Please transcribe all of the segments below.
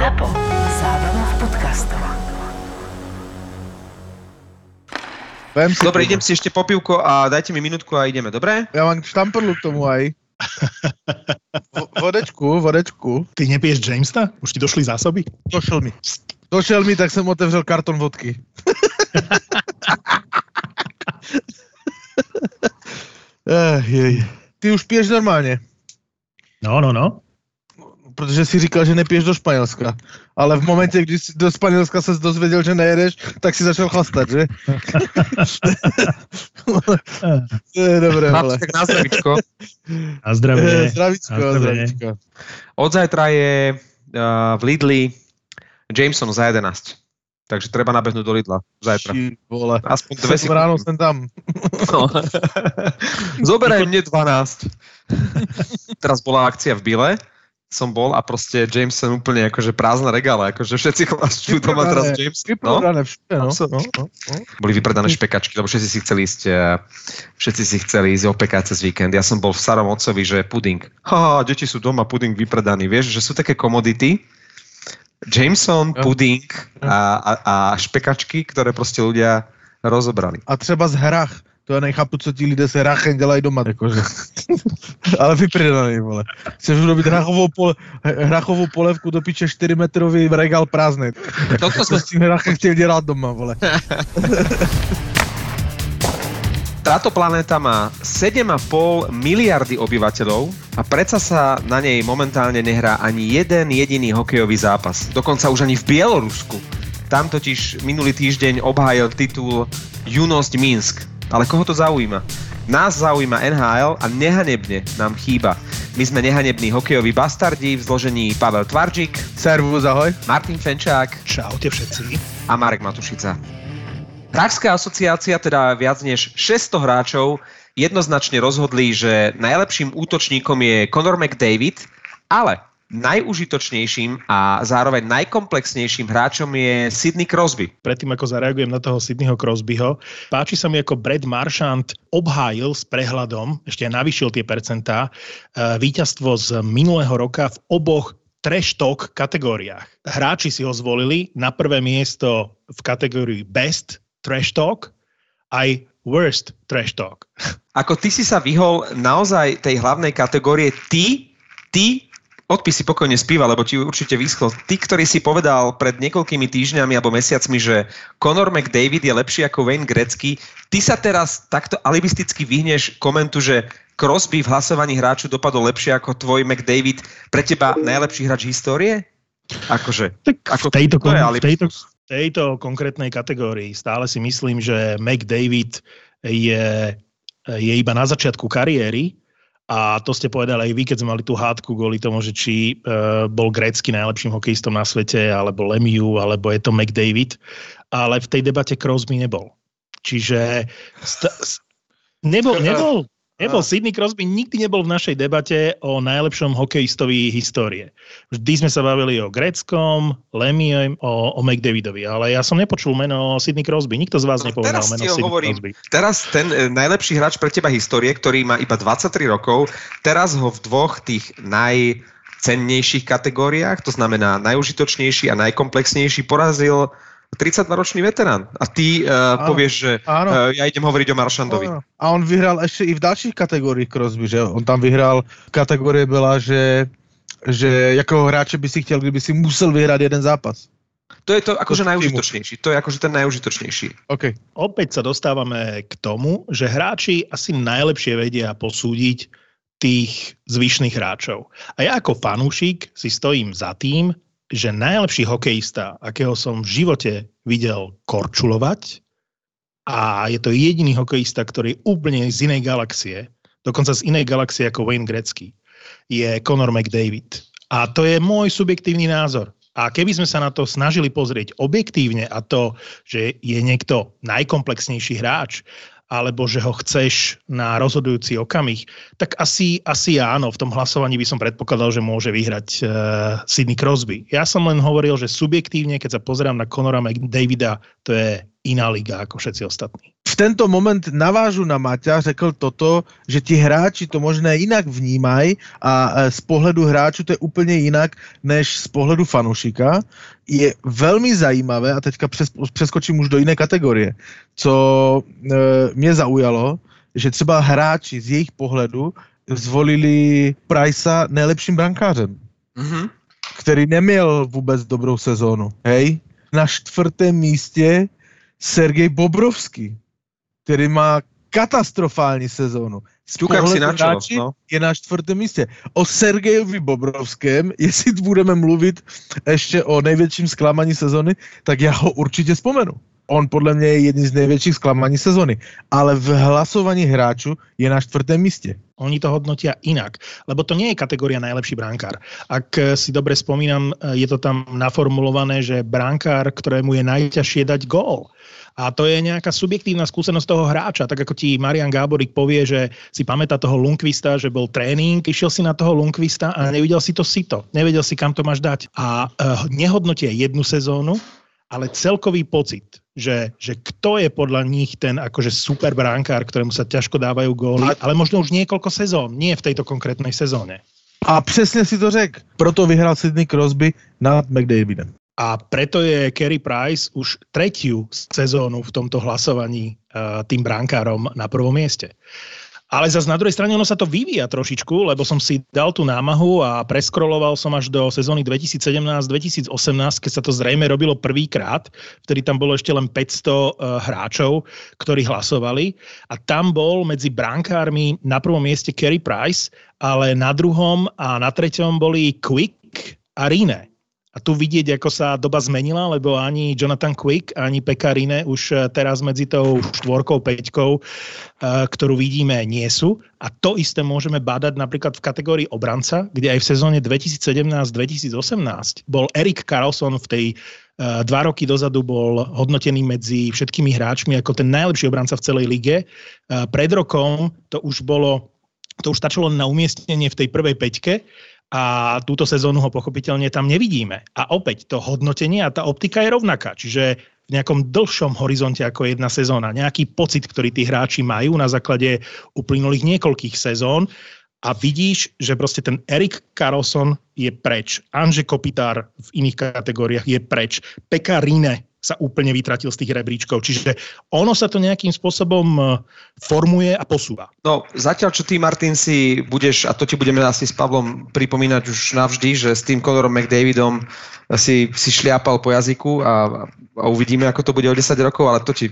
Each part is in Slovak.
ZAPO. Zábrná v podcastov. Dobre, idem si ešte po pivko a dajte mi minútku a ideme, dobre? Ja mám štamperlu k tomu aj. Vo- Vodečku, vodečku. Ty nepiješ Jamesa? Už ti došli zásoby? Došel mi. Došel mi, tak jsem otevřel karton vodky. eh, jej. Ty už piješ normálně, No, no, no. Protože si říkal, že nepiješ do Španělska. Ale v momentě, kdy jsi do Španělska se dozvěděl, že nejedeš, tak si začal chlastat, že? to je dobré, vole. tak na zdravičko. A zdravie. Eh, Zdravíčko, A zdravie. zdravíčko. Od zajtra je uh, v Lidli Jameson za 11. Takže treba nabehnúť do Lidla zajtra. Ší, vole. Aspoň dve Jsem ráno jsem tam. No. Zoberaj mne 12. Teraz bola akcia v Bile, som bol a proste Jameson úplne akože prázdna regála, akože všetci chlastujú doma teraz. Jameson. No, všude, no. No, no, no. boli vypredané špekačky, lebo všetci si chceli ísť, eh, všetci si chceli ísť opekať cez víkend. Ja som bol v starom otcovi, že puding. Ha, deti sú doma, puding vypredaný. Vieš, že sú také komodity, Jameson, puding a, a, a špekačky, ktoré proste ľudia rozobrali. A třeba z hrách. To já nechápu, co ti lidé se hrachem dělají doma, jakože. Ale vypredaný, vole. Chceš urobit hrachovou, pole, hrachovou polevku do piče 4 metrový regál prázdný. Toto Co sme s tím hrachem chtěl dělat doma, vole. Táto planéta má 7,5 miliardy obyvateľov a predsa sa na nej momentálne nehrá ani jeden jediný hokejový zápas. Dokonca už ani v Bielorusku. Tam totiž minulý týždeň obhájil titul Junosť Minsk. Ale koho to zaujíma? Nás zaujíma NHL a nehanebne nám chýba. My sme nehanební hokejoví bastardi v zložení Pavel Tvarčík, Servus, ahoj. Martin Fenčák Čaute všetci. a Marek Matušica. Pražská asociácia, teda viac než 600 hráčov, jednoznačne rozhodli, že najlepším útočníkom je Conor McDavid, ale najužitočnejším a zároveň najkomplexnejším hráčom je Sidney Crosby. Predtým, ako zareagujem na toho Sydneyho Crosbyho, páči sa mi, ako Brad Marchand obhájil s prehľadom, ešte aj navýšil tie percentá, eh, víťazstvo z minulého roka v oboch trash talk kategóriách. Hráči si ho zvolili na prvé miesto v kategórii Best Trash Talk aj Worst Trash Talk. Ako ty si sa vyhol naozaj tej hlavnej kategórie, ty, ty odpis si pokojne spíva, lebo ti určite vyschlo. Ty, ktorý si povedal pred niekoľkými týždňami alebo mesiacmi, že Conor McDavid je lepší ako Wayne Gretzky, ty sa teraz takto alibisticky vyhneš komentu, že Crosby v hlasovaní hráču dopadol lepšie ako tvoj McDavid, pre teba najlepší hráč histórie? Akože, Tak Ako- v tejto, to je v tejto, v tejto konkrétnej kategórii stále si myslím, že McDavid je, je iba na začiatku kariéry a to ste povedali aj vy, keď sme mali tú hádku kvôli tomu, že či uh, bol grécky najlepším hokejistom na svete, alebo Lemieux, alebo je to McDavid, ale v tej debate Crosby nebol. Čiže st- nebol, nebol, nebol Sidney Crosby, nikdy nebol v našej debate o najlepšom hokejistovi histórie. Vždy sme sa bavili o Greckom, Lemie, o, o McDavidovi, ale ja som nepočul meno Sidney Crosby. Nikto z vás No, nepovedal meno Sidney hovorím. Crosby. teraz ten e, najlepší hráč pre teba histórie, ktorý má iba 23 rokov, teraz ho v dvoch tých najcennejších kategóriách, to znamená najužitočnejší a najkomplexnejší, porazil 32-ročný veterán. A ty uh, Áno. povieš, že Áno. uh, ja idem hovoriť o Maršandovi. Áno. A on vyhrál ještě i v dalších kategoriích Crosby, že? On tam vyhrál, kategorie byla, že že jakého hráče by si chtěl, kdyby si musel vyhrát jeden zápas. To je to akože najužitočnejší. To je akože ten najužitočnejší. OK. Opäť sa dostávame k tomu, že hráči asi najlepšie vedia posúdiť tých zvyšných hráčov. A ja ako fanúšik si stojím za tým, že najlepší hokejista, akého som v živote videl korčulovať, a je to jediný hokejista, ktorý je úplne z inej galaxie, dokonca z inej galaxie ako Wayne Gretzky, je Conor McDavid. A to je môj subjektívny názor. A keby sme sa na to snažili pozrieť objektívne a to, že je niekto najkomplexnejší hráč, alebo že ho chceš na rozhodujúci okamih, tak asi, asi áno, v tom hlasovaní by som predpokladal, že môže vyhrať uh, Sidney Crosby. Ja som len hovoril, že subjektívne, keď sa pozerám na Conora McDavida, to je iná liga ako všetci ostatní. V tento moment navážu na Maťa, řekl toto, že ti hráči to možná jinak vnímají a e, z pohledu hráčů to je úplně jinak než z pohledu fanušika. Je velmi zajímavé, a teďka přes, přeskočím už do jiné kategorie, co e, mě zaujalo, že třeba hráči z jejich pohledu zvolili Pricea nejlepším brankářem, Mhm. který neměl vůbec dobrou sezónu. Hej? Na čtvrtém místě Sergej Bobrovský, který má katastrofální sezónu. Z Ťukám si na hráči no. je na čtvrtém místě. O Sergejovi Bobrovském, jestli budeme mluvit ještě o největším zklamaní sezony, tak já ho určitě vzpomenu. On podle mě je jedný z největších zklamaní sezony. Ale v hlasovaní hráčů je na čtvrtém místě. Oni to hodnotia inak, lebo to nie je kategória najlepší brankár. Ak eh, si dobre spomínam, eh, je to tam naformulované, že brankár, ktorému je najťažšie dať gól. A to je nejaká subjektívna skúsenosť toho hráča. Tak ako ti Marian Gáborík povie, že si pamätá toho Lundqvista, že bol tréning, išiel si na toho Lundqvista a nevidel si to sito. Nevedel si, kam to máš dať. A uh, nehodnotia jednu sezónu, ale celkový pocit, že, že kto je podľa nich ten akože super brankár, ktorému sa ťažko dávajú góly, ale možno už niekoľko sezón, nie v tejto konkrétnej sezóne. A přesně si to řekl. Proto vyhrál Sidney Crosby nad McDavidem. A preto je Kerry Price už tretiu sezónu v tomto hlasovaní uh, tým brankárom na prvom mieste. Ale zase na druhej strane ono sa to vyvíja trošičku, lebo som si dal tú námahu a preskroloval som až do sezóny 2017-2018, keď sa to zrejme robilo prvýkrát, vtedy tam bolo ešte len 500 uh, hráčov, ktorí hlasovali a tam bol medzi brankármi na prvom mieste Kerry Price, ale na druhom a na treťom boli Quick a Rine. A tu vidieť, ako sa doba zmenila, lebo ani Jonathan Quick, ani Pekarine už eh, teraz medzi tou štvorkou, peťkou, eh, ktorú vidíme, nie sú. A to isté môžeme badať napríklad v kategórii obranca, kde aj v sezóne 2017-2018 bol Erik Carlson v tej eh, dva roky dozadu bol hodnotený medzi všetkými hráčmi ako ten najlepší obranca v celej lige. Pred rokom to už bolo to už stačilo na umiestnenie v tej prvej peťke a túto sezónu ho pochopiteľne tam nevidíme. A opäť to hodnotenie a tá optika je rovnaká, čiže v nejakom dlhšom horizonte ako jedna sezóna. Nejaký pocit, ktorý tí hráči majú na základe uplynulých niekoľkých sezón a vidíš, že proste ten Erik Carlson je preč. Anže Kopitár v iných kategóriách je preč. Pekka Rine sa úplne vytratil z tých rebríčkov. Čiže ono sa to nejakým spôsobom e, formuje a posúva. No, zatiaľ, čo ty, Martin, si budeš, a to ti budeme asi s Pavlom pripomínať už navždy, že s tým Conorom McDavidom si, si šliapal po jazyku a, a uvidíme, ako to bude o 10 rokov, ale to, ti,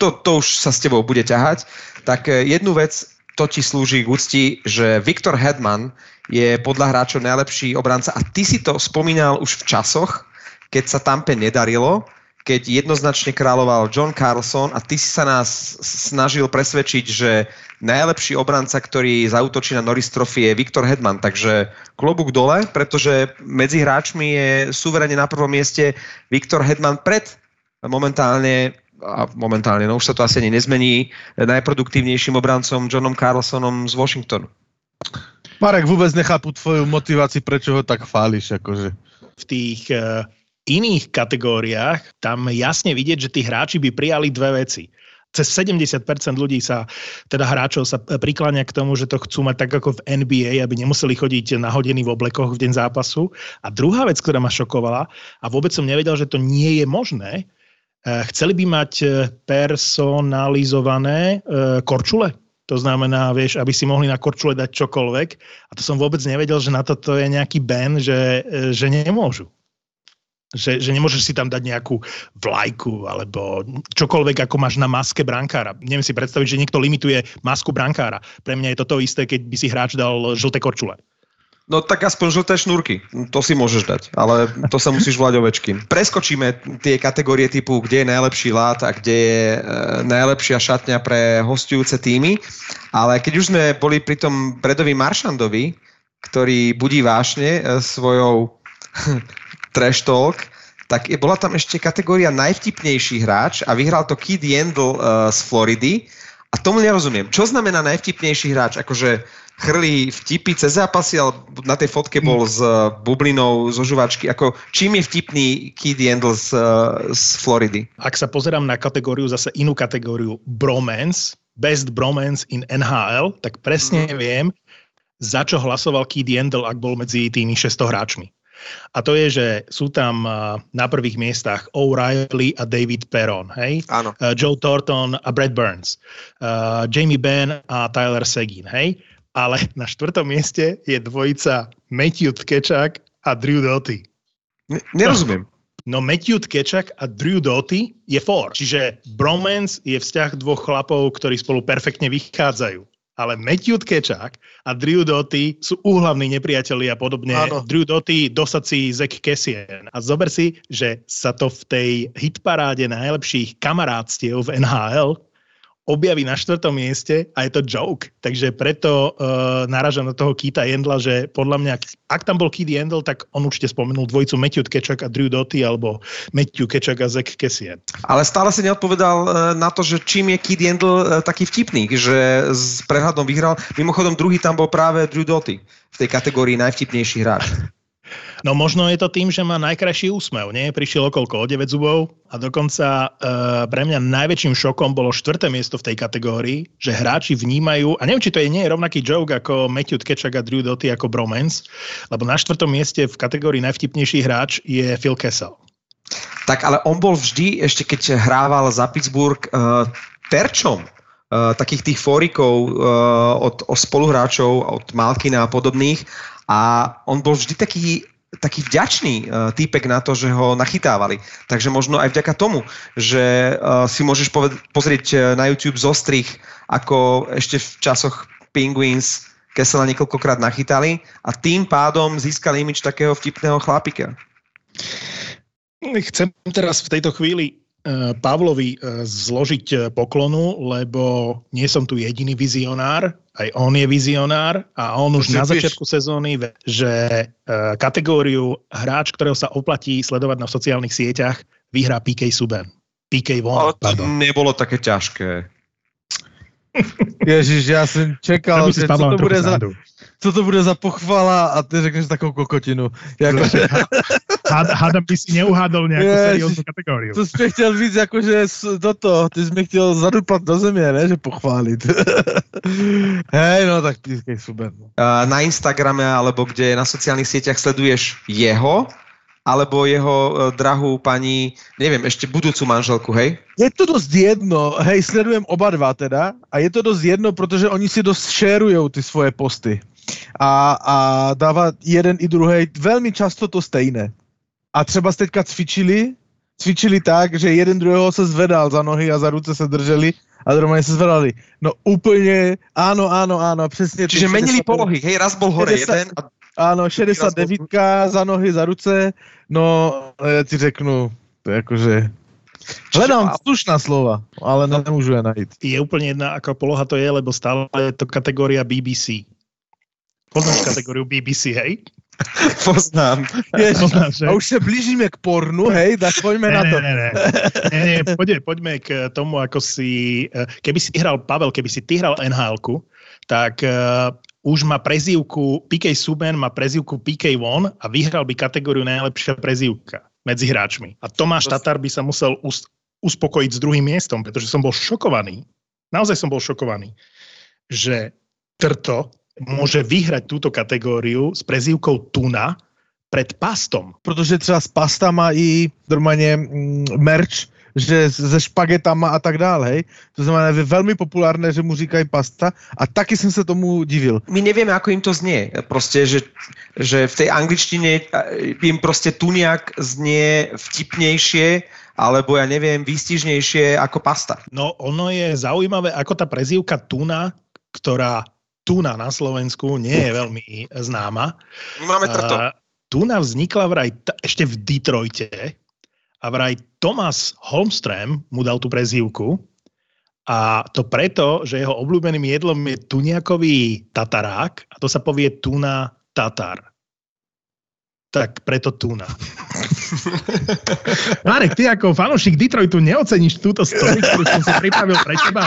to, to už sa s tebou bude ťahať. Tak e, jednu vec, to ti slúži k úcti, že Viktor Hedman je podľa hráčov najlepší obranca a ty si to spomínal už v časoch, keď sa Tampe nedarilo, keď jednoznačne kráľoval John Carlson a ty si sa nás snažil presvedčiť, že najlepší obranca, ktorý zautočí na Norris Trophy je Viktor Hedman, takže klobúk dole, pretože medzi hráčmi je suverene na prvom mieste Viktor Hedman pred momentálne a momentálne, no už sa to asi ani nezmení, najproduktívnejším obrancom Johnom Carlsonom z Washingtonu. Marek, vůbec nechápu tvoju motivaci, prečo ho tak chváliš, akože. V tých uh, iných kategóriách tam jasne vidieť, že tí hráči by prijali dve veci. Cez 70% ľudí sa, teda hráčov sa prikláňa k tomu, že to chcú mať tak ako v NBA, aby nemuseli chodiť nahodení v oblekoch v deň zápasu. A druhá vec, ktorá ma šokovala, a vôbec som nevedel, že to nie je možné, eh, chceli by mať eh, personalizované eh, korčule. To znamená, vieš, aby si mohli na korčule dať čokoľvek. A to som vôbec nevedel, že na toto je nejaký ban, že, že nemôžu. Že, že nemôžeš si tam dať nejakú vlajku alebo čokoľvek, ako máš na maske brankára. Neviem si predstaviť, že niekto limituje masku brankára. Pre mňa je to to isté, keď by si hráč dal žlté korčule. No tak aspoň žlté šnúrky, to si môžeš dať, ale to sa musíš volať ovečky. Preskočíme tie kategórie typu, kde je najlepší lát a kde je e, najlepšia šatňa pre hostujúce týmy, ale keď už sme boli pri tom Bredovi Maršandovi, ktorý budí vášne e, svojou trash talk, tak je, bola tam ešte kategória najvtipnejší hráč a vyhral to Kid Yandel uh, z Floridy A tomu nerozumiem. Čo znamená najvtipnejší hráč? Akože chrlí vtipy cez zápasy, ale na tej fotke bol s uh, bublinou zo žuvačky. Ako, čím je vtipný Keith Yandel z, uh, z Floridy? Ak sa pozerám na kategóriu, zase inú kategóriu bromance, best bromance in NHL, tak presne viem, za čo hlasoval Keith Yandel, ak bol medzi tými 600 hráčmi. A to je, že sú tam na prvých miestach O'Reilly a David Perron, hej? Áno. Joe Thornton a Brad Burns, uh, Jamie Benn a Tyler Seguin, hej? Ale na štvrtom mieste je dvojica Matthew Tkečak a Drew Doughty. Ne- nerozumiem. No Matthew Tkečak a Drew Doughty je four. Čiže bromance je vzťah dvoch chlapov, ktorí spolu perfektne vychádzajú ale Matthew Tkečák a Drew Doughty sú úhlavní nepriatelia a podobne. Áno. Drew Doughty, dosací Zach Cassian. A zober si, že sa to v tej hitparáde najlepších kamarátstiev v NHL objaví na štvrtom mieste a je to joke. Takže preto uh, naražam na toho Kita Jendla, že podľa mňa, ak tam bol Keith Jendl, tak on určite spomenul dvojicu Matthew Kečak a Drew Doughty alebo Matthew Kečak a Zach Cassian. Ale stále si neodpovedal e, na to, že čím je Keith Yandel e, taký vtipný, že s prehľadom vyhral. Mimochodom, druhý tam bol práve Drew Doughty v tej kategórii najvtipnejší hráč. No možno je to tým, že má najkrajší úsmev, nie? Prišiel okolko o 9 zubov a dokonca e, pre mňa najväčším šokom bolo štvrté miesto v tej kategórii, že hráči vnímajú, a neviem, či to je nie je rovnaký joke ako Matthew Tkečak a Drew Doughty ako Bromance, lebo na štvrtom mieste v kategórii najvtipnejší hráč je Phil Kessel. Tak ale on bol vždy, ešte keď hrával za Pittsburgh, uh, terčom uh, takých tých fórikov uh, od, od spoluhráčov, od Malkina a podobných. A on bol vždy taký taký vďačný uh, týpek na to, že ho nachytávali. Takže možno aj vďaka tomu, že uh, si môžeš poved- pozrieť uh, na YouTube zostrich, ako ešte v časoch Penguins Kessela niekoľkokrát nachytali a tým pádom získal imič takého vtipného chlapika. Chcem teraz v tejto chvíli Pavlovi eh, zložiť eh, poklonu, lebo nie som tu jediný vizionár, aj on je vizionár a on už na začiatku sezóny, že kategóriu hráč, ktorého sa oplatí sledovať na sociálnych sieťach, vyhrá PK Suben. PK Ale Von, to pardon. nebolo také ťažké. Ježiš, ja som čekal, si že co to, bude za, co to bude za pochvala a ty řekneš takovou kokotinu. Jako, Hád- Hádam by si neuhádol nejakú Ježiš. serióznu kategóriu. to mě chtěl víc jakože s- toto, ty jsi mě chtěl zadupat do země, ne, že pochválit. Hej, no tak pískej super. Uh, na Instagrame alebo kde na sociálnych sieťach sleduješ jeho alebo jeho uh, drahú pani, neviem, ešte budúcu manželku, hej? Je to dost jedno, hej, sledujem oba dva teda a je to dost jedno, protože oni si dost šerujou ty svoje posty. A, a dává jeden i druhý velmi často to stejné. A třeba teďka cvičili, cvičili tak, že jeden druhého se zvedal za nohy a za ruce se drželi a normálně se zvedali. No úplně, áno, áno, áno, přesně. Čiže menili 60 polohy, hej, raz bol hore 60 jeden a Áno, 69 za nohy, za ruce, no ja ti řeknu, to je akože... Hledám slušná slova, ale nemôžu je najít. Je úplne jedna, aká poloha to je, lebo stále je to kategória BBC. Poznáš kategóriu BBC, hej? poznám. Poznáš, že? a už sa blížime k pornu, hej, tak poďme na Ne, to. ne, ne, ne, ne, poďme, poďme k tomu, ako si... eh, Keby si hral, Pavel, keby si ty hral nhl tak uh, už má prezývku, PK Subban má prezývku PK One a vyhral by kategóriu najlepšia prezývka medzi hráčmi. A Tomáš To- Tatar by sa musel us, uspokojiť s druhým miestom, pretože som bol šokovaný, naozaj som bol šokovaný, že Trto môže vyhrať túto kategóriu s prezývkou Tuna pred pastom. Protože třeba z pasta má i normálně mm, merch, že se špagetama a tak dále, hej. To znamená, je veľmi populárne, že mu říkají pasta a taky som sa tomu divil. My nevieme, ako im to znie. Proste, že, že v tej angličtine im proste tuniak znie vtipnejšie, alebo ja neviem, výstižnejšie ako pasta. No ono je zaujímavé, ako tá prezývka Tuna, ktorá Tuna na Slovensku nie je veľmi známa. Máme trto. A Tuna vznikla vraj t- ešte v Detroite a vraj Thomas Holmström mu dal tú prezývku a to preto, že jeho obľúbeným jedlom je tuniakový tatarák a to sa povie tuna tatar. Tak preto tuna. Marek, ty ako fanúšik Detroitu neoceníš túto story, ktorú som si pripravil pre teba?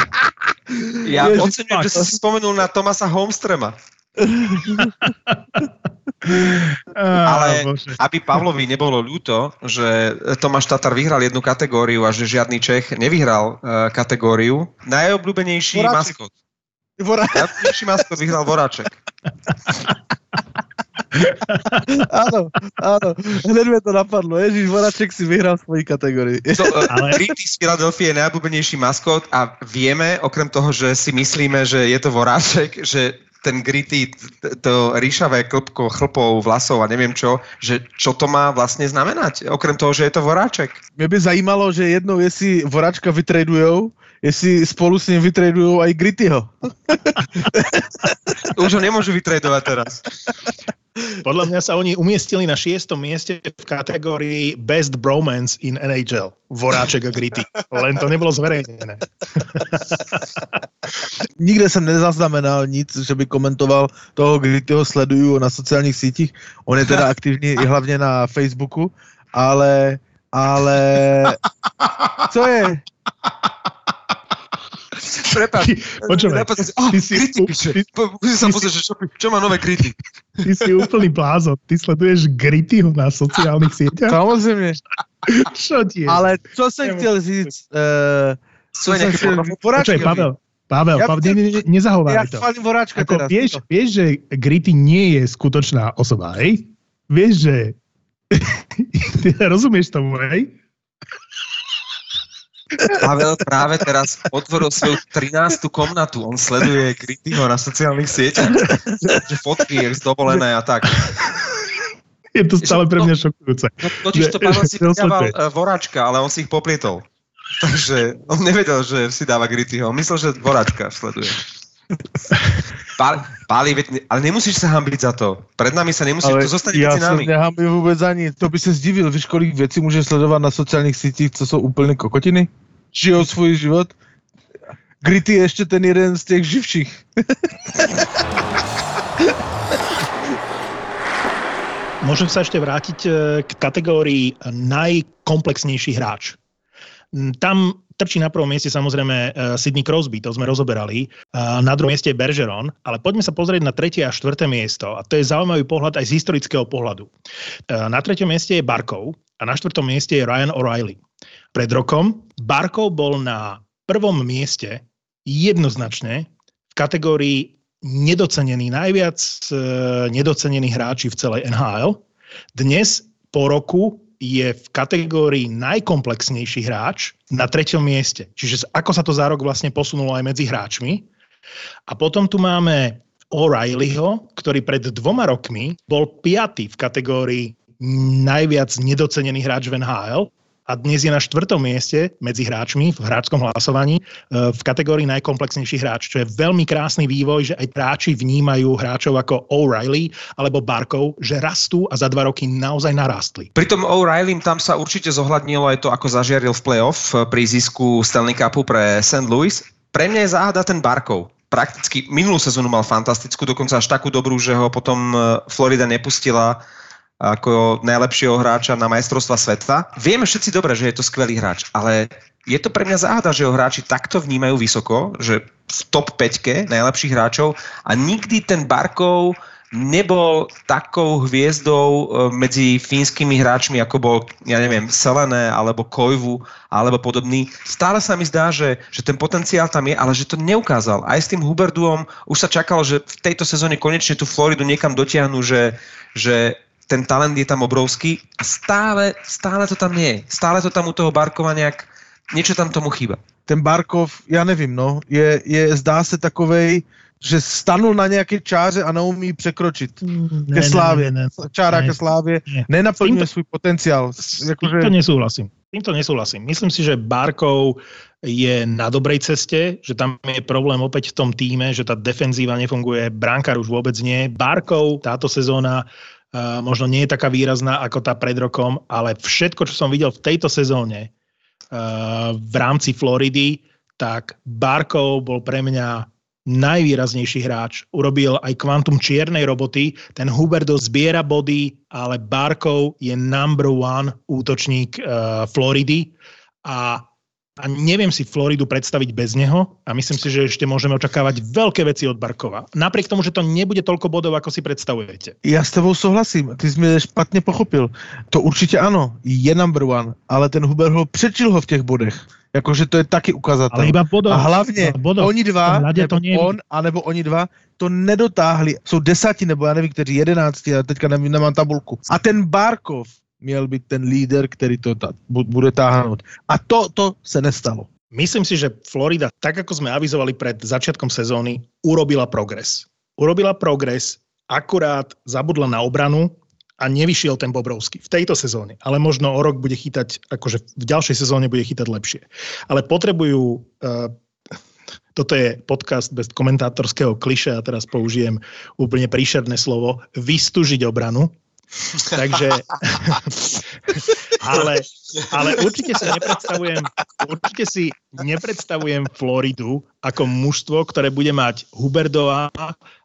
Ja oceňujem, že si si spomenul na Tomasa Holmstrema. Ale-. Aby Pavlovi nebolo ľúto, že Tomáš Tatar vyhral jednu kategóriu a že žiadny Čech nevyhral uh, kategóriu. Najobľúbenejší Voráček. maskot. Vora, Najobľúbenejší maskot vyhral Voráček. áno, áno, hneď mi to napadlo. Ježiš, Voraček si vyhral v svojej kategórii. To, uh, Ale- Gritty z Filadelfie je najobľúbenejší maskot a vieme, okrem toho, že si myslíme, že je to Voráček, že ten Gritty, to ríšavé klpko chlpov, vlasov a neviem čo, že čo to má vlastne znamenať, okrem toho, že je to Voráček. Mě by zajímalo, že jednou, jestli Voračka vytradujou, jestli spolu s ním vytradujou aj Grittyho. Už ho nemôžu vytredovať teraz. Podľa mňa sa oni umiestnili na šiestom mieste v kategórii Best Bromance in NHL. Voráček a Gritty. Len to nebolo zverejnené. Nikde jsem nezaznamenal nic, že by komentoval toho, Grittyho sleduju na sociálních sítích. On je teda aktivní i hlavně na Facebooku, ale, ale, co je? Prepač. Počúvaj, Oh, ty si- Musím sa pozrieť, že čo, čo má nové Gritty. ty si úplný blázon. Ty sleduješ Grittyho na sociálnych sieťach? Samozřejmě. Čo ti je? Ale co jsem chtěl říct? Uh, nejaké chtěl- porno- Počkaj, Pavel, Pavel, Ja Pavel, ne, ne, ne, nezahovávaj já to. Ako, teraz. vieš, vieš, že Gritty nie je skutočná osoba, hej? Vieš, že... Ty rozumieš tomu, hej? Pavel práve teraz otvoril svoju 13. komnatu. On sleduje Grittyho na sociálnych sieťach. Že fotky je z dovolené a tak. Je to stále pre mňa šokujúce. No, totiž to Pavel si pridával uh, voráčka, ale on si ich poplietol. Takže on nevedel, že si dáva Grittyho. On myslel, že voráčka sleduje. Veď, ne- ale nemusíš sa hambiť za to. Pred nami sa nemusíš, to zostane já medzi nami. nehambím vůbec ani. To by se zdivil, víš, kolik věcí může sledovat na sociálních sítích, co jsou úplně kokotiny? Žijou svůj život. Gritty je ještě ten jeden z těch živších. Môžem sa ešte vrátiť e, k kategórii najkomplexnejší hráč. Tam trčí na prvom mieste samozrejme e, Sidney Crosby, to sme rozoberali. A Na druhom mieste je Bergeron, ale poďme sa pozrieť na tretie a štvrté miesto. A to je zaujímavý pohľad aj z historického pohľadu. E, Na treťom mieste je Barkov a na štvrtom mieste je Ryan O'Reilly. Pred rokom Barkov bol na prvom mieste jednoznačne v kategórii nedocenený, najviac e, nedocenení hráči v celej NHL. Dnes po roku je v kategórii najkomplexnejší hráč na treťom mieste. Čiže ako sa to za rok vlastne posunulo aj medzi hráčmi. A potom tu máme O'Reillyho, ktorý pred dvoma rokmi bol piatý v kategórii najviac nedocenený hráč v NHL a dnes je na štvrtom mieste medzi hráčmi v hráčskom hlasovaní e, v kategórii najkomplexnejší hráč, čo je veľmi krásny vývoj, že aj hráči vnímajú hráčov ako O'Reilly alebo Barkov, že rastú a za dva roky naozaj narastli. Pri tom O'Reilly tam sa určite zohľadnilo aj to, ako zažiaril v playoff eh, pri zisku Stanley Cupu pre St. Louis. Pre mňa je záhada ten Barkov. Prakticky minulú sezónu mal fantastickú, dokonca až takú dobrú, že ho potom eh, Florida nepustila ako najlepšieho hráča na majstrovstva sveta. Vieme všetci dobre, že je to skvelý hráč, ale je to pre mňa záhada, že ho hráči takto vnímajú vysoko, že v top 5 najlepších hráčov a nikdy ten Barkov nebol takou hviezdou e, medzi fínskymi hráčmi, ako bol, ja neviem, Selené, alebo Koivu, alebo podobný. Stále sa mi zdá, že, že ten potenciál tam je, ale že to neukázal. Aj s tým Huberduom už sa čakalo, že v tejto sezóne konečne tú Floridu niekam dotiahnu, že, že ten talent je tam obrovský a stále, stále to tam nie je. Stále to tam u toho Barkova nejak, niečo tam tomu chýba. Ten Barkov, já nevím, no, je, je zdá se takovej, že stanul na nějaké čáře a neumí překročit. Ke slávě. Čára Ne. ke slávě. Nenaplňuje svůj potenciál. S Jakože, týmto nesúhlasím. Týmto nesúhlasím. Myslím si, že Barkov je na dobrej ceste, že tam je problém opäť v tom týme, že tá defenzíva nefunguje, bránkár už vôbec nie. Barkov táto sezóna možno nie je taká výrazná ako tá pred rokom, ale všetko, čo som videl v tejto sezóne uh, v rámci Floridy, tak Barkov bol pre mňa najvýraznejší hráč. Urobil aj kvantum čiernej roboty. Ten Huberdo zbiera body, ale Barkov je number one útočník uh, Floridy a a neviem si Floridu predstaviť bez neho a myslím si, že ešte môžeme očakávať veľké veci od Barkova. Napriek tomu, že to nebude toľko bodov, ako si predstavujete. Já s tebou souhlasím, ty jsi mě špatně pochopil. To určitě ano, je number one, ale ten Huber ho přečil ho v těch bodech. Jakože to je taky ukazatel. Ale iba bodov. A hlavně bodov. oni dva, nebo to nie on, anebo oni dva, to nedotáhli. Jsou desati, nebo já nevím, kteří jedenácti, ale teďka nevím, nemám tabulku. A ten Barkov měl být ten líder, který to ta, bu- bude táhnout. A to, to se nestalo. Myslím si, že Florida, tak ako sme avizovali pred začiatkom sezóny, urobila progres. Urobila progres, akurát zabudla na obranu a nevyšiel ten Bobrovský v tejto sezóne. Ale možno o rok bude chytať, akože v ďalšej sezóne bude chytať lepšie. Ale potrebujú, uh, toto je podcast bez komentátorského kliše a teraz použijem úplne príšerné slovo, vystužiť obranu. Takže, ale, ale určite si nepredstavujem, určite si nepredstavujem Floridu ako mužstvo, ktoré bude mať Huberdova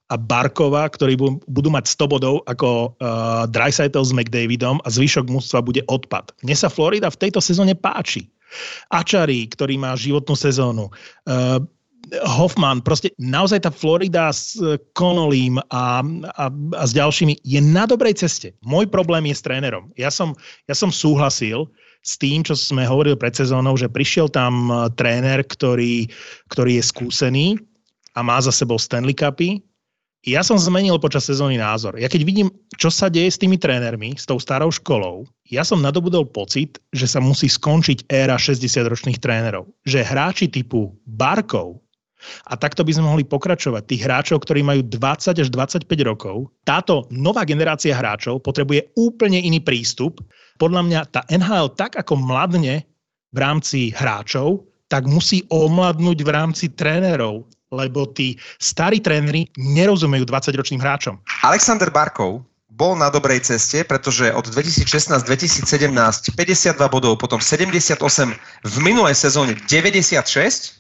a Barkova, ktorí bu- budú mať 100 bodov ako uh, Dreisaitl s McDavidom a zvyšok mužstva bude odpad. Mne sa Florida v tejto sezóne páči. Ačari, ktorý má životnú sezónu, uh, Hoffman, proste naozaj tá Florida s Connollym a, a, a s ďalšími je na dobrej ceste. Môj problém je s trénerom. Ja som, ja som súhlasil s tým, čo sme hovorili pred sezónou, že prišiel tam eh, tréner, ktorý, ktorý je skúsený a má za sebou Stanley Cupy. Ja som zmenil počas sezóny názor. Ja keď vidím, čo sa deje s tými trénermi, s tou starou školou, ja som nadobudol pocit, že sa musí skončiť éra 60-ročných trénerov. Že hráči typu Barkov, a takto by sme mohli pokračovať. Tých hráčov, ktorí majú 20 až 25 rokov, táto nová generácia hráčov potrebuje úplne iný prístup. Podľa mňa tá NHL tak ako mladne v rámci hráčov, tak musí omladnúť v rámci trénerov, lebo tí starí tréneri nerozumejú 20-ročným hráčom. Alexander Barkov bol na dobrej ceste, pretože od 2016-2017 52 bodov, potom 78, v minulej sezóne 96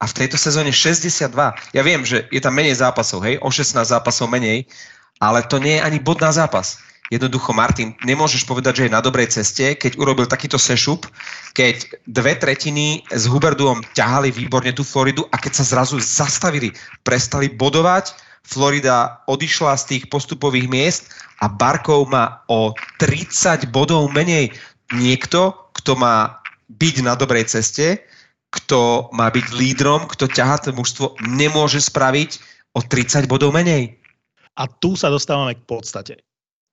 a v tejto sezóne 62. Ja viem, že je tam menej zápasov, hej, o 16 zápasov menej, ale to nie je ani bod na zápas. Jednoducho, Martin, nemôžeš povedať, že je na dobrej ceste, keď urobil takýto sešup, keď dve tretiny s Huberduom ťahali výborne tú Floridu a keď sa zrazu zastavili, prestali bodovať, Florida odišla z tých postupových miest a Barkov má o 30 bodov menej. Niekto, kto má byť na dobrej ceste, kto má byť lídrom, kto ťahá to mužstvo, nemôže spraviť o 30 bodov menej. A tu sa dostávame k podstate.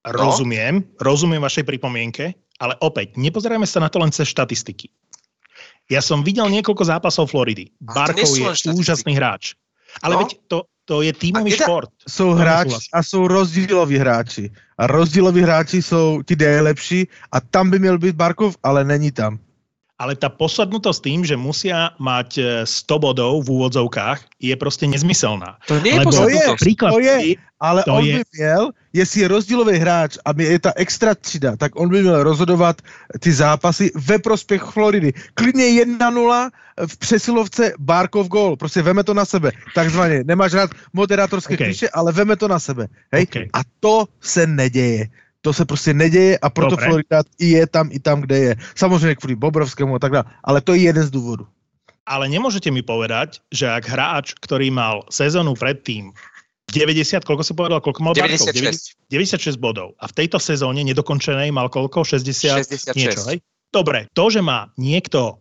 Rozumiem, rozumiem vašej pripomienke, ale opäť, nepozerajme sa na to len cez štatistiky. Ja som videl niekoľko zápasov Floridy. Barkov sú je štatistiky. úžasný hráč. Ale No. veď to, to je tímový teda- šport. Jsou To hráči a jsou rozdíloví hráči. A rozdíloví hráči jsou ti nejlepší a tam by měl být Barkov, ale není tam. Ale tá posadnutosť tým, že musia mať e, 100 bodov v úvodzovkách, je proste nezmyselná. To nie je Lebo posadnutosť. príklad, To je. Ale To on je- by měl, jestli je rozdílový hráč a je ta extra třída, tak on by měl rozhodovat ty zápasy ve prospěch Floridy. Klidně 1-0 v přesilovce Barkov gól. Prostě veme to na sebe. Takzvaně. Nemáš rád moderátorské OK. kliše, ale veme to na sebe. Hej? OK. A to se neděje. To se prostě neděje a proto Dobre. Florida i je tam, i tam, kde je. Samozřejmě kvůli Bobrovskému a tak dále. Ale to je jeden z důvodů. Ale nemôžete mi povedať, že ak hráč, ktorý mal sezónu predtým 90, koľko si povedal, koľko mal Barkov? 96. 96 bodov. A v tejto sezóne nedokončenej mal koľko? 60 66. niečo, hej? Dobre, to, že má niekto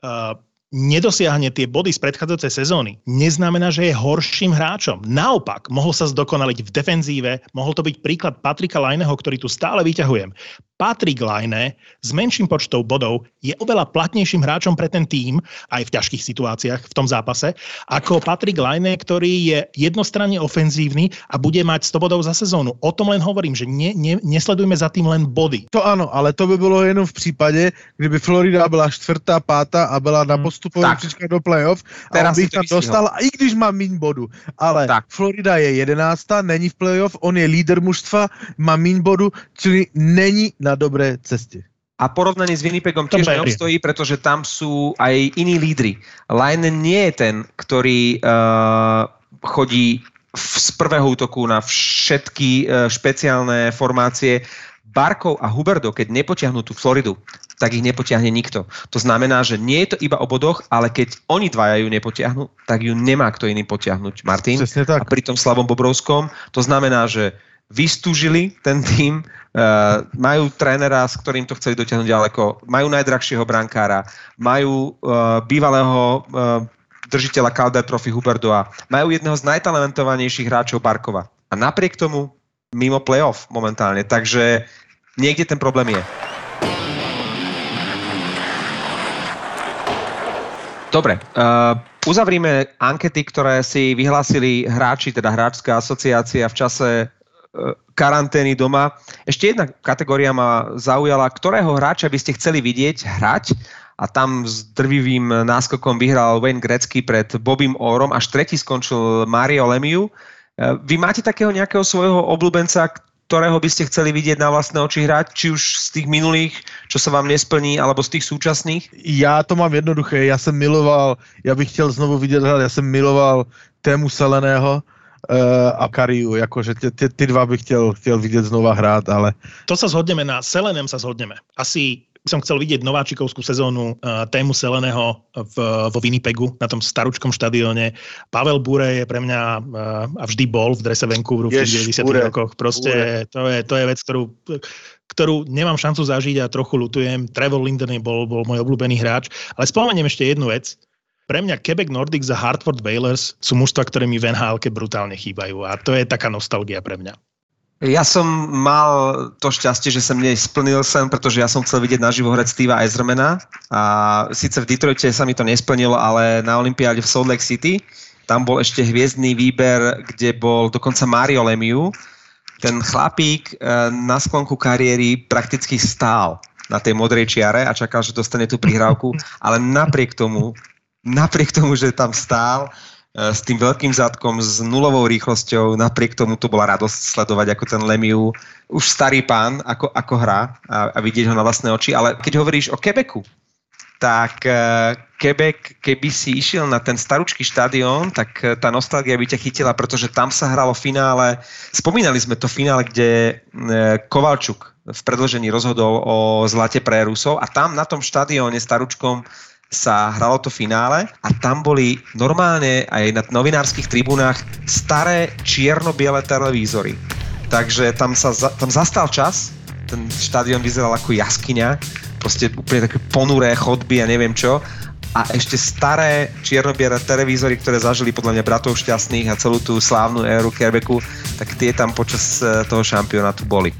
uh, nedosiahne tie body z predchádzajúcej sezóny, neznamená, že je horším hráčom. Naopak, mohol sa zdokonaliť v defenzíve, mohol to byť príklad Patrika Lajneho, ktorý tu stále vyťahujem. Patrik Lajne s menším počtom bodov je oveľa platnejším hráčom pre ten tím, aj v ťažkých situáciách v tom zápase, ako Patrik Lajne, ktorý je jednostranne ofenzívny a bude mať 100 bodov za sezónu. O tom len hovorím, že ne, ne, nesledujme za tým len body. To ano, ale to by bylo jenom v případě, kdyby Florida byla čtvrtá, pátá a byla na Hmm. Postupovém Tak. příčka do playoff a Teraz on by ich tam vystihol. dostal, i když má míň bodu. Ale Tak. Florida je jedenáctá, není v playoff, on je líder mužstva, má míň bodu, čili není na dobré cestě. A porovnanie s Winnipegom tiež neobstojí, pretože tam sú aj iní lídry. Leinen nie je ten, ktorý uh, chodí v, z prvého útoku na všetky uh, špeciálne formácie. Barkov a Huberdo, keď nepotiahnú tú Floridu, tak ich nepotiahne nikto. To znamená, že nie je to iba o bodoch, ale keď oni dvaja ju nepotiahnu, tak ju nemá kto iný potiahnuť. Martin. tak. A pri tom Slavom Bobrovskom to znamená, že vystúžili ten tým, uh, majú trénera, s ktorým to chceli dotiahnuť ďaleko, majú najdrahšieho brankára, majú uh, bývalého uh, držiteľa Calder Trophy Huberdoa, majú jedného z najtalentovanejších hráčov Barkova. A napriek tomu mimo playoff momentálne. Takže niekde ten problém je. Dobre, uh, uzavrime ankety, ktoré si vyhlásili hráči, teda hráčská asociácia v čase uh, karantény doma. Ešte jedna kategória ma zaujala, ktorého hráča by ste chceli vidieť hrať a tam s drvivým náskokom vyhral Wayne Gretzky pred Bobim Orom, až tretí skončil Mario Lemieux. Uh, vy máte takého nejakého svojho obľúbenca, ktorého by ste chceli vidieť na vlastné oči hrať, či už z tých minulých, čo sa vám nesplní, alebo z tých súčasných? Já to mám jednoduché, já jsem miloval, já bych chtěl znovu vidět hrát, já jsem miloval Tému Seleného, uh, a Kariu, jakože ty, ty, ty dva bych chtěl, chtěl vidět znova hrát, ale... To sa zhodneme, na Selenem sa zhodneme. Asi som chcel vidieť nováčikovskú sezónu uh, tému Seleného v, vo Winnipegu na tom staručkom štadióne. Pavel Bure je pre mňa uh, a vždy bol v drese Vancouveru v tých 90 rokoch. Proste to je, to je vec, ktorú, ktorú nemám šancu zažiť a trochu lutujem. Trevor Linden bol, bol môj obľúbený hráč. Ale spomeniem ešte jednu vec. Pre mňa Quebec Nordics a Hartford Whalers sú mužstva, ktoré mi v nhl brutálne chýbajú a to je taká nostalgia pre mňa. Ja som mal to šťastie, že sa mne splnil sen, pretože ja som chcel vidieť naživo hrať Steva Eisermana a síce v Detroite sa mi to nesplnilo, ale na Olympiáde v Salt Lake City tam bol ešte hviezdný výber, kde bol dokonca Mario Lemieux. Ten chlapík e, na sklonku kariéry prakticky stál na tej modrej čiare a čakal, že dostane tú prihrávku, ale napriek tomu, napriek tomu, že tam stál, s tým veľkým zadkom, s nulovou rýchlosťou. Napriek tomu to bola radosť sledovať, ako ten Lemiu, už starý pán, ako, ako hrá a, a vidieť ho na vlastné oči. Ale keď hovoríš o Quebecu, tak uh, Quebec, keby si išiel na ten staručký štadión, tak uh, tá nostalgia by ťa chytila, pretože tam sa hralo finále. Spomínali sme to finále, kde Kovalčuk v predložení rozhodol o zlate pre Rusov a tam na tom štadióne staručkom sa hralo to finále a tam boli normálne aj na novinárskych tribúnach staré čierno-biele televízory. Takže tam sa tam zastal čas, ten štadión vyzeral ako jaskyňa, proste úplne také ponuré chodby a neviem čo. A ešte staré čierno-biele televízory, ktoré zažili podľa mňa bratov šťastných a celú tú slávnu éru Quebecu, tak tie tam počas eh, toho šampionátu boli.